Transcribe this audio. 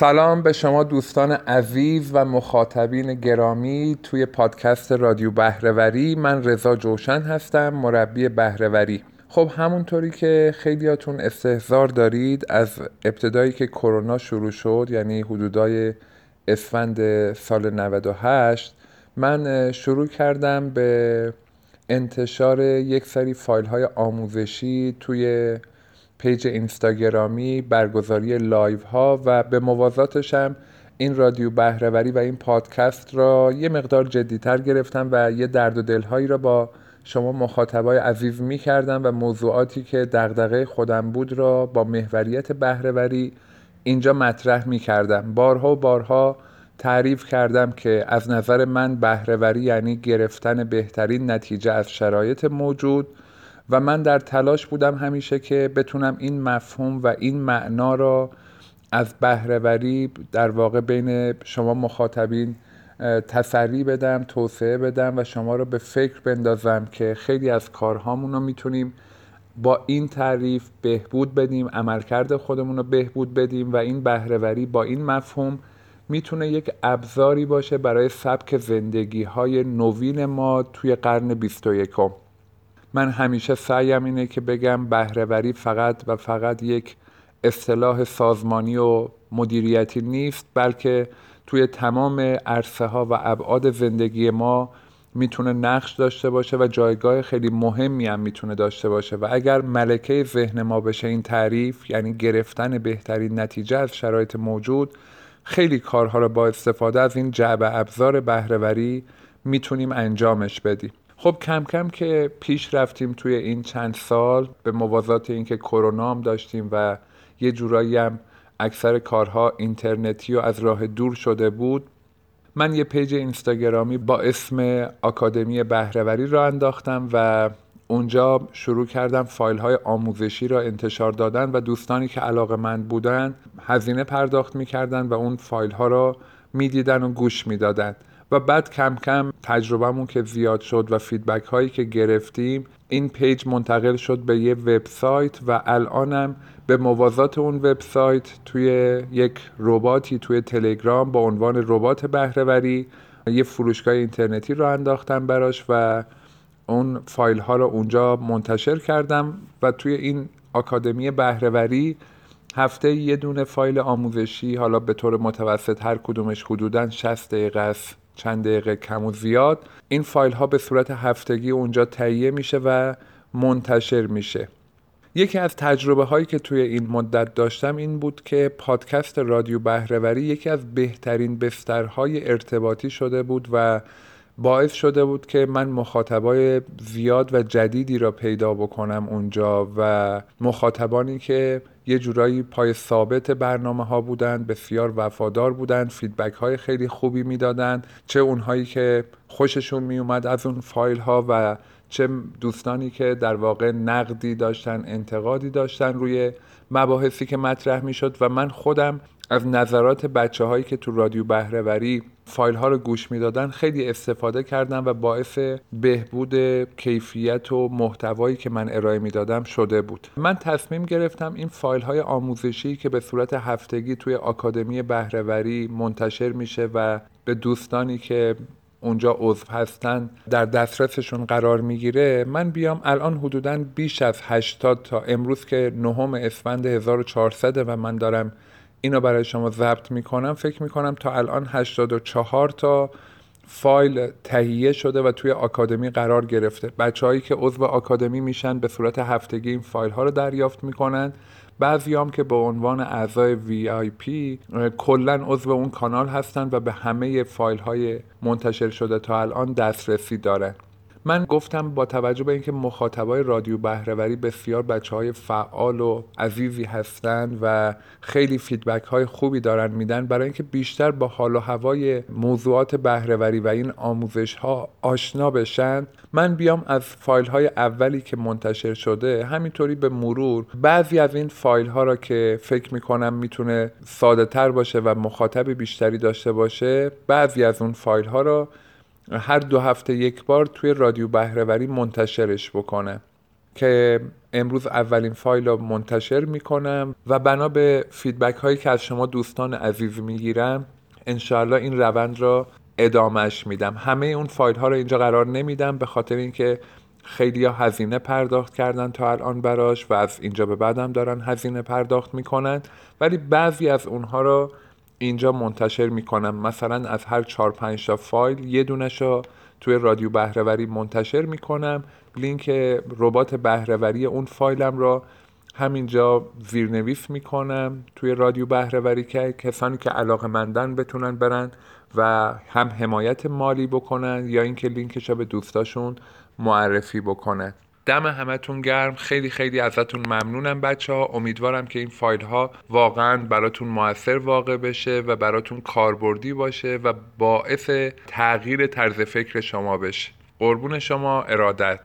سلام به شما دوستان عزیز و مخاطبین گرامی توی پادکست رادیو بهرهوری. من رضا جوشن هستم مربی بهرهوری. خب همونطوری که خیلیاتون استهزار دارید از ابتدایی که کرونا شروع شد یعنی حدودای اسفند سال 98 من شروع کردم به انتشار یک سری فایل های آموزشی توی page اینستاگرامی برگزاری live ها و به موازاتش هم این رادیو بهرهوری و این پادکست را یه مقدار جدیتر گرفتم و یه درد و دلهایی را با شما مخاطبای عزیز می کردم و موضوعاتی که دغدغه خودم بود را با محوریت بهرهوری اینجا مطرح می کردم بارها و بارها تعریف کردم که از نظر من بهرهوری یعنی گرفتن بهترین نتیجه از شرایط موجود و من در تلاش بودم همیشه که بتونم این مفهوم و این معنا را از بهرهوری در واقع بین شما مخاطبین تسری بدم توسعه بدم و شما رو به فکر بندازم که خیلی از کارهامون رو می‌تونیم با این تعریف بهبود بدیم عملکرد خودمون رو بهبود بدیم و این بهرهوری با این مفهوم می‌تونه یک ابزاری باشه برای سبک زندگی های نوین ما توی قرن 21 من همیشه سعیم اینه که بگم بهرهوری فقط و فقط یک اصطلاح سازمانی و مدیریتی نیست بلکه توی تمام عرصه ها و ابعاد زندگی ما می‌تونه نقش داشته باشه و جایگاه خیلی مهمی هم می‌تونه داشته باشه. و اگر ملکه ذهن ما بشه این تعریف یعنی گرفتن بهترین نتیجه از شرایط موجود خیلی کارها رو با استفاده از این جعبه ابزار بهرهوری می‌تونیم انجامش بدیم. خب کم کم که پیش رفتیم توی این چند سال به موازات اینکه کرونا هم داشتیم و یه جورایی هم اکثر کارها اینترنتی و از راه دور شده بود من یه page اینستاگرامی با اسم آکادمی بهرهوری راه انداختم و اونجا شروع کردم فایل های آموزشی را انتشار دادن و دوستانی که علاقه‌مند بودن هزینه پرداخت می‌کردن و اون فایل ها را می‌دیدن و گوش می‌دادن. و بعد کم کم تجربهمون که زیاد شد و feedback هایی که گرفتیم این page منتقل شد به یه وبسایت و الانم به موازات اون وبسایت توی یک رباتی توی تلگرام با عنوان ربات بهرهوری. یه فروشگاه اینترنتی راه انداختم براش و اون فایل ها رو اونجا منتشر کردم و توی این آکادمی بهرهوری هفته یه دونه فایل آموزشی حالا به طور متوسط هر کدومش حدودا 60 دقیقه است. چند دقیقه کم و زیاد این فایل ها به صورت هفتگی اونجا تهیه میشه و منتشر میشه. یکی از تجربه هایی که توی این مدت داشتم این بود که پادکست رادیو بهرهوری یکی از بهترین بسترهای ارتباطی شده بود و باعث شده بود که من مخاطبای زیاد و جدیدی را پیدا بکنم اونجا و مخاطبانی که یه جورایی پای ثابت برنامه ها بودن بسیار وفادار بودن feedback های خیلی خوبی می‌دادن. چه اونهایی که خوششون میومد از اون فایل ها و چه دوستانی که در واقع نقدی داشتن انتقادی داشتن روی مباحثی که مطرح می‌شد. و من خودم از نظرات بچه هایی که تو رادیو بهرهوری فایل ها رو گوش می‌دادن خیلی استفاده کردم و باعث بهبود کیفیت و محتوایی که من ارائه می‌دادم شده بود. من تصمیم گرفتم این فایل های آموزشی که به صورت هفتگی توی آکادمی بهرهوری منتشر میشه و به دوستانی که اونجا عضو هستن در دسترسشون قرار می‌گیره من بیام الان حدودا بیش از 80 تا امروز که نهم اسفند 1400 و من دارم اینو برای شما ضبط می‌کنم. فکر می‌کنم تا الان 84 تا فایل تهیه شده و توی آکادمی قرار گرفته. بچههایی که عضو آکادمی میشن به صورت هفتگی این فایل ها رو دریافت می‌کنن. بعضی هم که به عنوان اعضای VIP کلا عضو اون کانال هستن و به همه فایل های منتشر شده تا الان دسترسی دارن. من گفتم با توجه به اینکه مخاطبای رادیو بهرهوری بسیار بچه های فعال و عزیزی هستند و خیلی feedback های خوبی دارن میدن برای اینکه بیشتر با حال و هوای موضوعات بهرهوری و این آموزش ها آشنا بشن من بیام از فایل های اولی که منتشر شده همینطوری به مرور بعضی از این فایل ها را که فکر می‌کنم می‌تونه ساده تر باشه و مخاطب بیشتری داشته باشه بعضی از اون فایل ها را هر دو هفته یک بار توی رادیو بهرهوری منتشرش بکنه. که امروز اولین فایل رو منتشر می‌کنم و بنا به فیدبک هایی که از شما دوستان عزیز می‌گیرم انشاءالله این روند را ادامهش میدم. همه اون فایل ها رو اینجا قرار نمیدم به خاطر اینکه خیلی ها هزینه پرداخت کردن تا الان براش و از اینجا به بعدم دارن هزینه پرداخت می‌کنن. ولی بعضی از اونها رو اینجا منتشر می‌کنم. مثلا از هر چهار پنج تا فایل یه دونش رو توی رادیو بهرهوری منتشر می‌کنم. لینک ربات بهرهوری اون فایلم را همینجا زیرنویس می‌کنم توی رادیو بهرهوری که کسانی که علاقه مندن بتونن برن و هم حمایت مالی بکنن یا اینکه لینکش رو به دوستاشون معرفی بکنن. دم همتون گرم. خیلی خیلی ازتون ممنونم بچه ها امیدوارم که این فایل ها واقعا براتون موثر واقع بشه و براتون کاربردی باشه و باعث تغییر طرز فکر شما بشه. قربون شما ارادت.